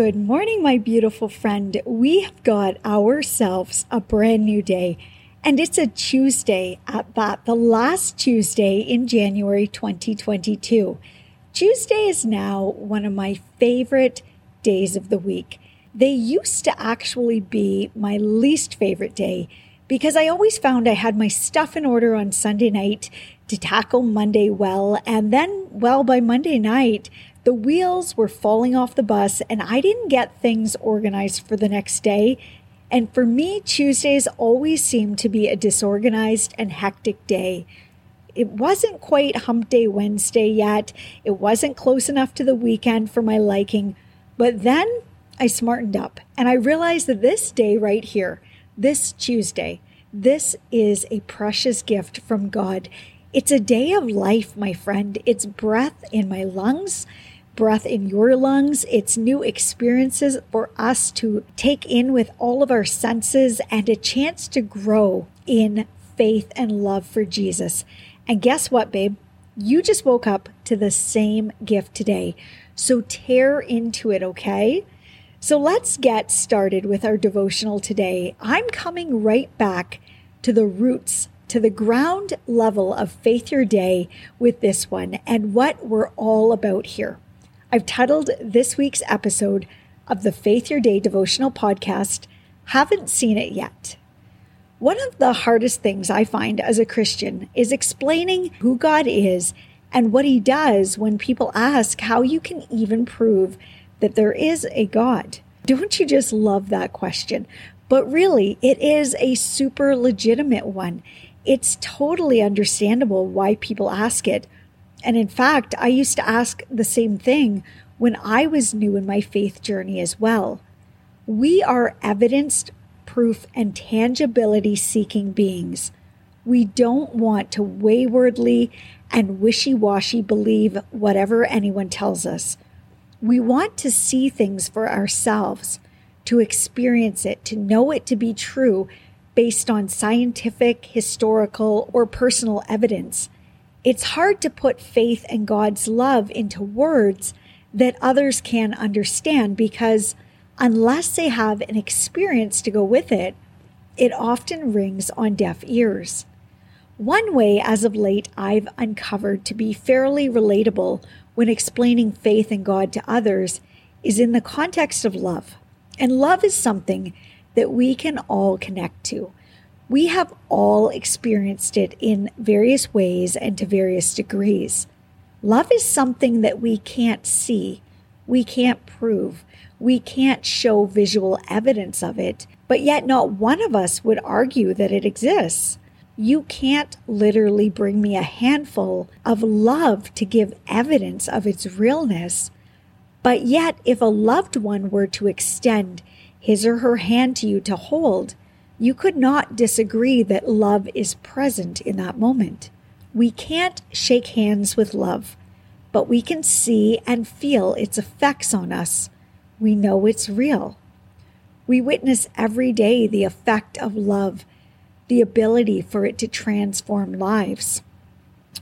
Good morning, my beautiful friend. We have got ourselves a brand new day, and it's a Tuesday uh, at that, the last Tuesday in January 2022. Tuesday is now one of my favorite days of the week. They used to actually be my least favorite day because I always found I had my stuff in order on Sunday night to tackle Monday well, and then, well, by Monday night, the wheels were falling off the bus, and I didn't get things organized for the next day. And for me, Tuesdays always seemed to be a disorganized and hectic day. It wasn't quite Hump Day Wednesday yet. It wasn't close enough to the weekend for my liking. But then I smartened up and I realized that this day right here, this Tuesday, this is a precious gift from God. It's a day of life, my friend. It's breath in my lungs breath in your lungs. It's new experiences for us to take in with all of our senses and a chance to grow in faith and love for Jesus. And guess what, babe? You just woke up to the same gift today. So tear into it, okay? So let's get started with our devotional today. I'm coming right back to the roots, to the ground level of Faith Your Day with this one and what we're all about here. I've titled this week's episode of the Faith Your Day devotional podcast, Haven't Seen It Yet. One of the hardest things I find as a Christian is explaining who God is and what He does when people ask how you can even prove that there is a God. Don't you just love that question? But really, it is a super legitimate one. It's totally understandable why people ask it and in fact, I used to ask the same thing when I was new in my faith journey as well. We are evidenced, proof, and tangibility seeking beings. We don't want to waywardly and wishy washy believe whatever anyone tells us. We want to see things for ourselves, to experience it, to know it to be true based on scientific, historical, or personal evidence. It's hard to put faith and God's love into words that others can understand because unless they have an experience to go with it, it often rings on deaf ears. One way, as of late, I've uncovered to be fairly relatable when explaining faith in God to others is in the context of love. And love is something that we can all connect to. We have all experienced it in various ways and to various degrees. Love is something that we can't see, we can't prove, we can't show visual evidence of it, but yet not one of us would argue that it exists. You can't literally bring me a handful of love to give evidence of its realness. But yet, if a loved one were to extend his or her hand to you to hold, you could not disagree that love is present in that moment. We can't shake hands with love, but we can see and feel its effects on us. We know it's real. We witness every day the effect of love, the ability for it to transform lives,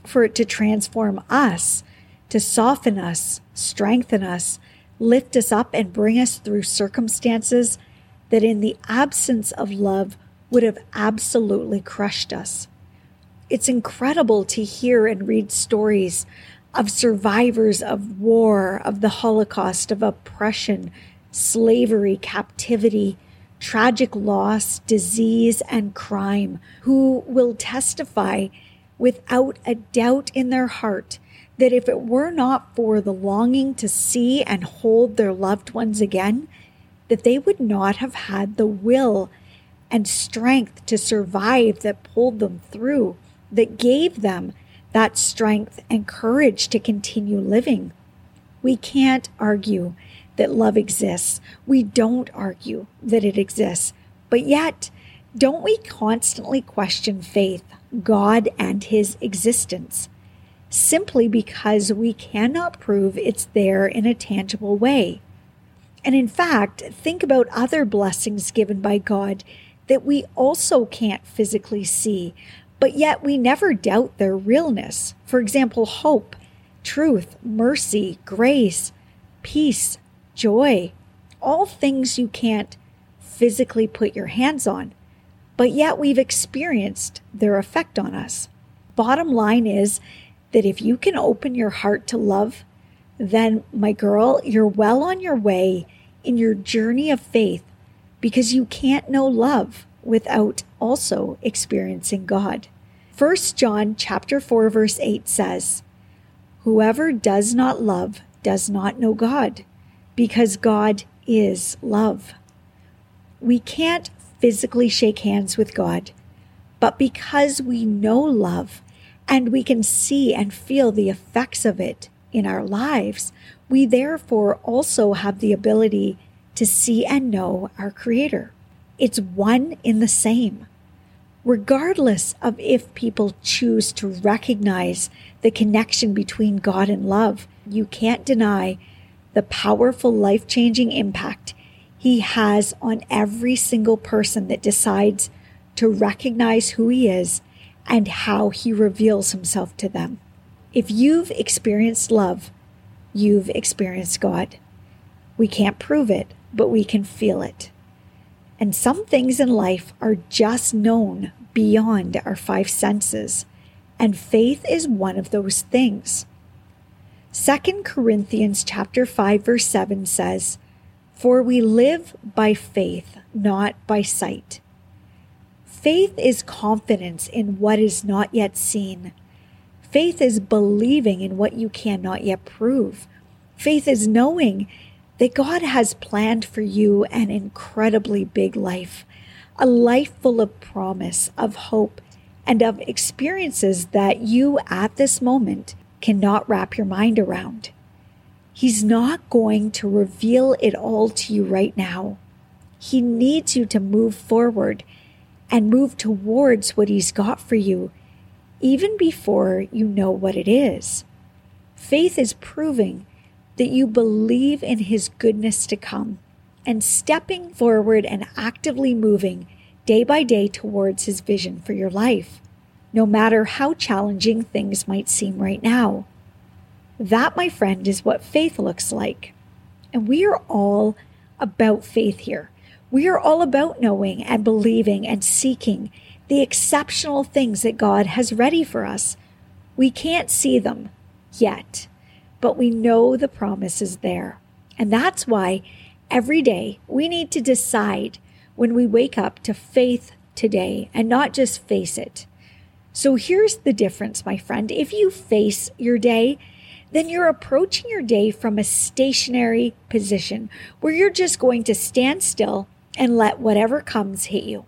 for it to transform us, to soften us, strengthen us, lift us up, and bring us through circumstances that in the absence of love would have absolutely crushed us. It's incredible to hear and read stories of survivors of war, of the Holocaust, of oppression, slavery, captivity, tragic loss, disease, and crime, who will testify without a doubt in their heart that if it were not for the longing to see and hold their loved ones again, that they would not have had the will and strength to survive that pulled them through, that gave them that strength and courage to continue living. We can't argue that love exists. We don't argue that it exists. But yet, don't we constantly question faith, God, and His existence? Simply because we cannot prove it's there in a tangible way. And in fact, think about other blessings given by God that we also can't physically see, but yet we never doubt their realness. For example, hope, truth, mercy, grace, peace, joy, all things you can't physically put your hands on, but yet we've experienced their effect on us. Bottom line is that if you can open your heart to love, then, my girl, you're well on your way in your journey of faith because you can't know love without also experiencing God. 1 John chapter 4 verse 8 says, Whoever does not love does not know God, because God is love. We can't physically shake hands with God, but because we know love and we can see and feel the effects of it in our lives, we therefore also have the ability to see and know our Creator. It's one in the same. Regardless of if people choose to recognize the connection between God and love, you can't deny the powerful life changing impact He has on every single person that decides to recognize who He is and how He reveals Himself to them. If you've experienced love, you've experienced God. We can't prove it, but we can feel it. And some things in life are just known beyond our five senses, and faith is one of those things. 2 Corinthians chapter 5 verse 7 says, "For we live by faith, not by sight." Faith is confidence in what is not yet seen. Faith is believing in what you cannot yet prove. Faith is knowing that God has planned for you an incredibly big life, a life full of promise, of hope, and of experiences that you at this moment cannot wrap your mind around. He's not going to reveal it all to you right now. He needs you to move forward and move towards what He's got for you, even before you know what it is. Faith is proving that you believe in His goodness to come and stepping forward and actively moving day by day towards His vision for your life, no matter how challenging things might seem right now. That, my friend, is what faith looks like. And we are all about faith here. We are all about knowing and believing and seeking the exceptional things that God has ready for us. We can't see them yet, but we know the promise is there. And that's why every day we need to decide when we wake up to faith today and not just face it. So here's the difference, my friend. If you face your day, then you're approaching your day from a stationary position where you're just going to stand still and let whatever comes hit you.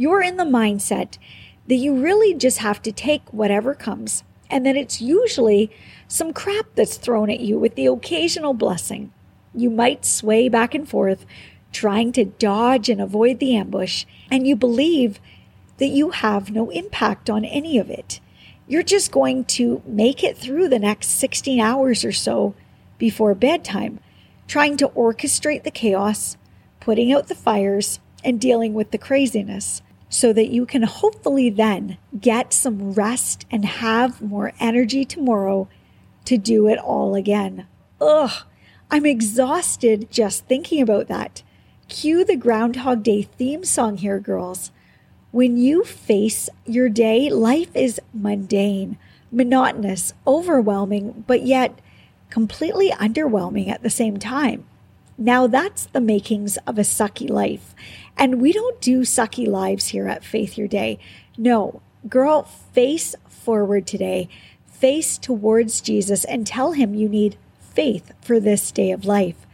You're in the mindset that you really just have to take whatever comes, and that it's usually some crap that's thrown at you with the occasional blessing. You might sway back and forth, trying to dodge and avoid the ambush, and you believe that you have no impact on any of it. You're just going to make it through the next 16 hours or so before bedtime, trying to orchestrate the chaos, putting out the fires, and dealing with the craziness so that you can hopefully then get some rest and have more energy tomorrow to do it all again. Ugh, I'm exhausted just thinking about that. Cue the Groundhog Day theme song here, girls. When you face your day, life is mundane, monotonous, overwhelming, but yet completely underwhelming at the same time. Now, that's the makings of a sucky life. And we don't do sucky lives here at Faith Your Day. No, girl, face forward today, face towards Jesus, and tell him you need faith for this day of life.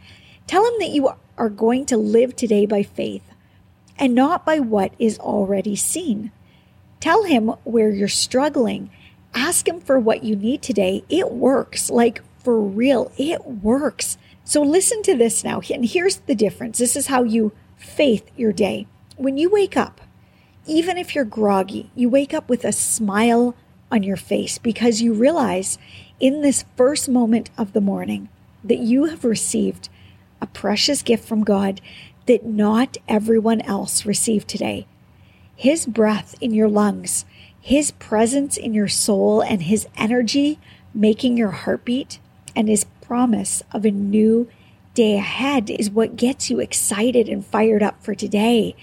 Tell him that you are going to live today by faith and not by what is already seen. Tell him where you're struggling. Ask him for what you need today. It works. Like for real, it works. So listen to this now. And here's the difference. This is how you faith your day. When you wake up, even if you're groggy, you wake up with a smile on your face because you realize in this first moment of the morning that you have received a precious gift from God that not everyone else received today. His breath in your lungs, His presence in your soul, and His energy making your heartbeat, and His promise of a new day ahead is what gets you excited and fired up for today.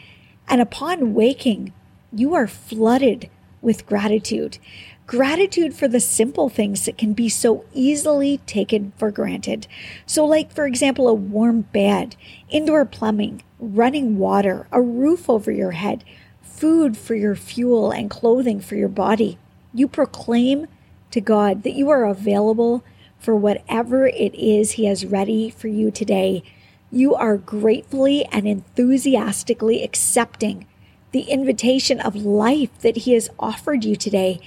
And upon waking, you are flooded with gratitude. Gratitude for the simple things that can be so easily taken for granted. So, like, for example, a warm bed, indoor plumbing, running water, a roof over your head, food for your fuel, and clothing for your body. You proclaim to God that you are available for whatever it is He has ready for you today. You are gratefully and enthusiastically accepting the invitation of life that He has offered you today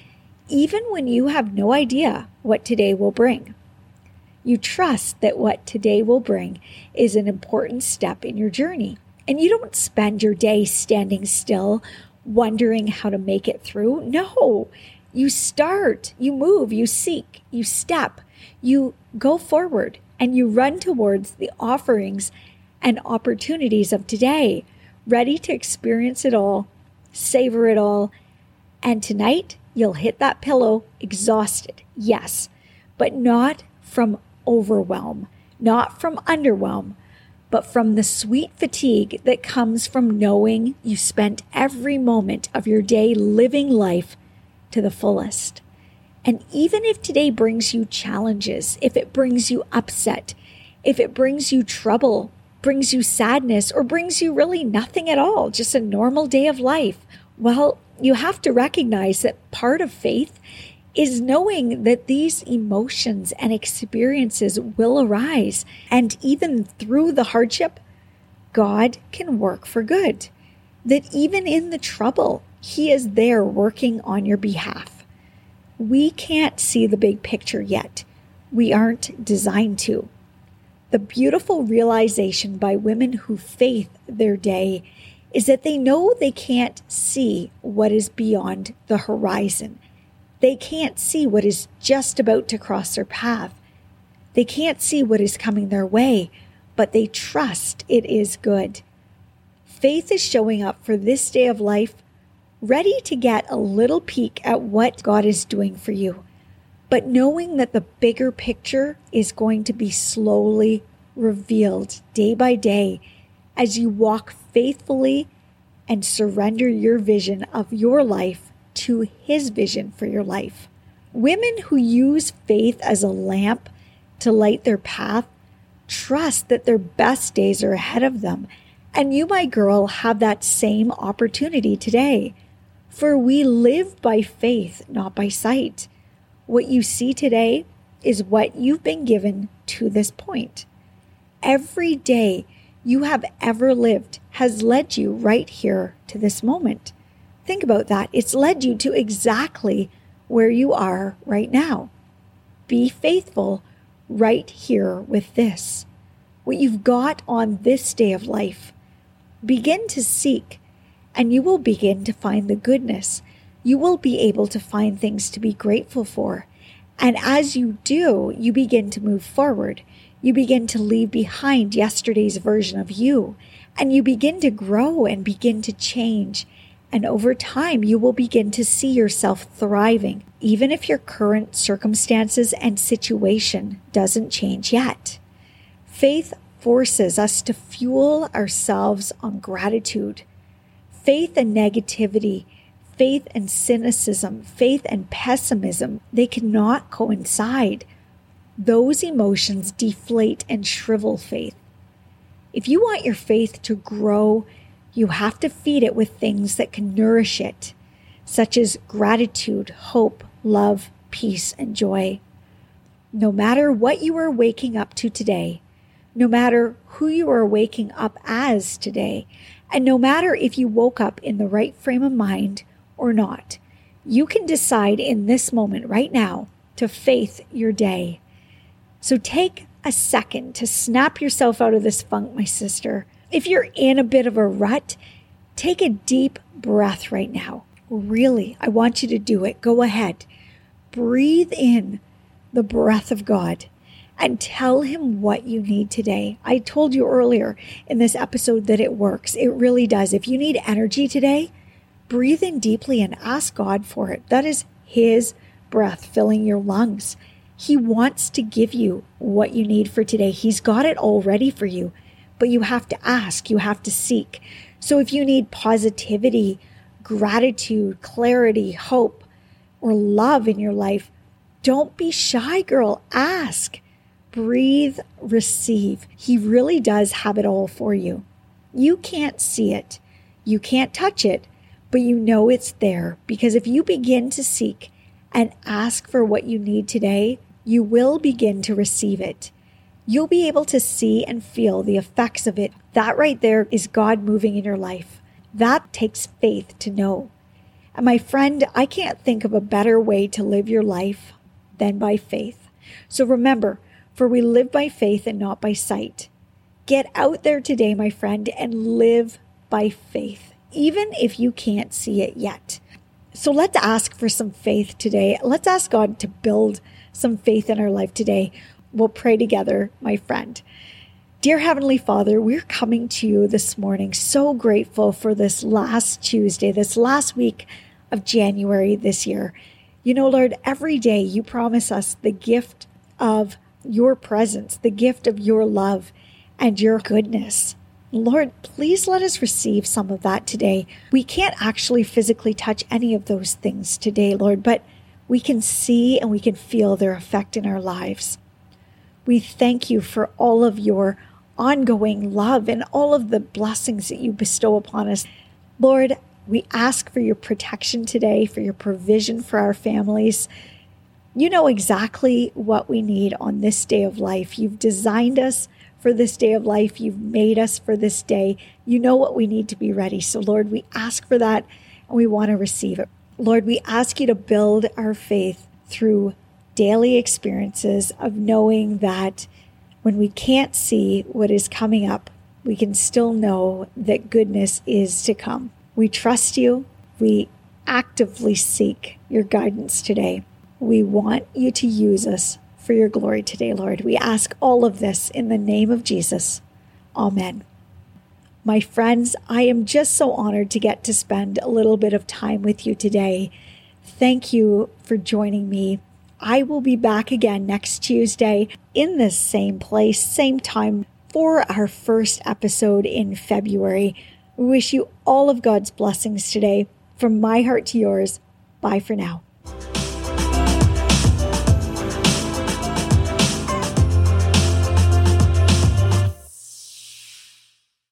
even when you have no idea what today will bring. You trust that what today will bring is an important step in your journey. And you don't spend your day standing still, wondering how to make it through. No, you start, you move, you seek, you step, you go forward, and you run towards the offerings and opportunities of today, ready to experience it all, savor it all. And tonight, You'll hit that pillow exhausted, yes, but not from overwhelm, not from underwhelm, but from the sweet fatigue that comes from knowing you spent every moment of your day living life to the fullest. And even if today brings you challenges, if it brings you upset, if it brings you trouble, brings you sadness, or brings you really nothing at all, just a normal day of life, well, you have to recognize that part of faith is knowing that these emotions and experiences will arise. And even through the hardship, God can work for good. That even in the trouble, He is there working on your behalf. We can't see the big picture yet. We aren't designed to. The beautiful realization by women who faith their day is that they know they can't see what is beyond the horizon. They can't see what is just about to cross their path. They can't see what is coming their way, but they trust it is good. Faith is showing up for this day of life, ready to get a little peek at what God is doing for you, but knowing that the bigger picture is going to be slowly revealed day by day as you walk faithfully and surrender your vision of your life to His vision for your life. Women who use faith as a lamp to light their path trust that their best days are ahead of them. And you, my girl, have that same opportunity today. For we live by faith, not by sight. What you see today is what you've been given to this point. Every day, you have ever lived has led you right here to this moment. Think about that. It's led you to exactly where you are right now. Be faithful right here with this. What you've got on this day of life. Begin to seek, and you will begin to find the goodness. You will be able to find things to be grateful for. And as you do, you begin to move forward. You begin to leave behind yesterday's version of you, and you begin to grow and begin to change. And over time, you will begin to see yourself thriving, even if your current circumstances and situation doesn't change yet. Faith forces us to fuel ourselves on gratitude. Faith and negativity, faith and cynicism, faith and pessimism, they cannot coincide. Those emotions deflate and shrivel faith. If you want your faith to grow, you have to feed it with things that can nourish it, such as gratitude, hope, love, peace, and joy. No matter what you are waking up to today, no matter who you are waking up as today, and no matter if you woke up in the right frame of mind or not, you can decide in this moment right now to faith your day. So take a second to snap yourself out of this funk, my sister. If you're in a bit of a rut, take a deep breath right now. Really, I want you to do it. Go ahead. Breathe in the breath of God and tell him what you need today. I told you earlier in this episode that it works. It really does. If you need energy today, breathe in deeply and ask God for it. That is his breath filling your lungs. He wants to give you what you need for today. He's got it all ready for you, but you have to ask, you have to seek. So if you need positivity, gratitude, clarity, hope, or love in your life, don't be shy, girl. Ask, breathe, receive. He really does have it all for you. You can't see it, you can't touch it, but you know it's there because if you begin to seek and ask for what you need today, you will begin to receive it. You'll be able to see and feel the effects of it. That right there is God moving in your life. That takes faith to know. And my friend, I can't think of a better way to live your life than by faith. So remember, for we live by faith and not by sight. Get out there today, my friend, and live by faith, even if you can't see it yet. So let's ask for some faith today. Let's ask God to build some faith in our life today. We'll pray together, my friend. Dear Heavenly Father, we're coming to you this morning so grateful for this last Tuesday, this last week of January this year. You know, Lord, every day you promise us the gift of your presence, the gift of your love and your goodness. Lord, please let us receive some of that today. We can't actually physically touch any of those things today, Lord, but we can see and we can feel their effect in our lives. We thank you for all of your ongoing love and all of the blessings that you bestow upon us. Lord, we ask for your protection today, for your provision for our families. You know exactly what we need on this day of life. You've designed us for this day of life. You've made us for this day. You know what we need to be ready. So, Lord, we ask for that and we want to receive it. Lord, we ask you to build our faith through daily experiences of knowing that when we can't see what is coming up, we can still know that goodness is to come. We trust you. We actively seek your guidance today. We want you to use us for your glory today, Lord. We ask all of this in the name of Jesus. Amen. My friends, I am just so honored to get to spend a little bit of time with you today. Thank you for joining me. I will be back again next Tuesday in this same place, same time for our first episode in February. We wish you all of God's blessings today. From my heart to yours, bye for now.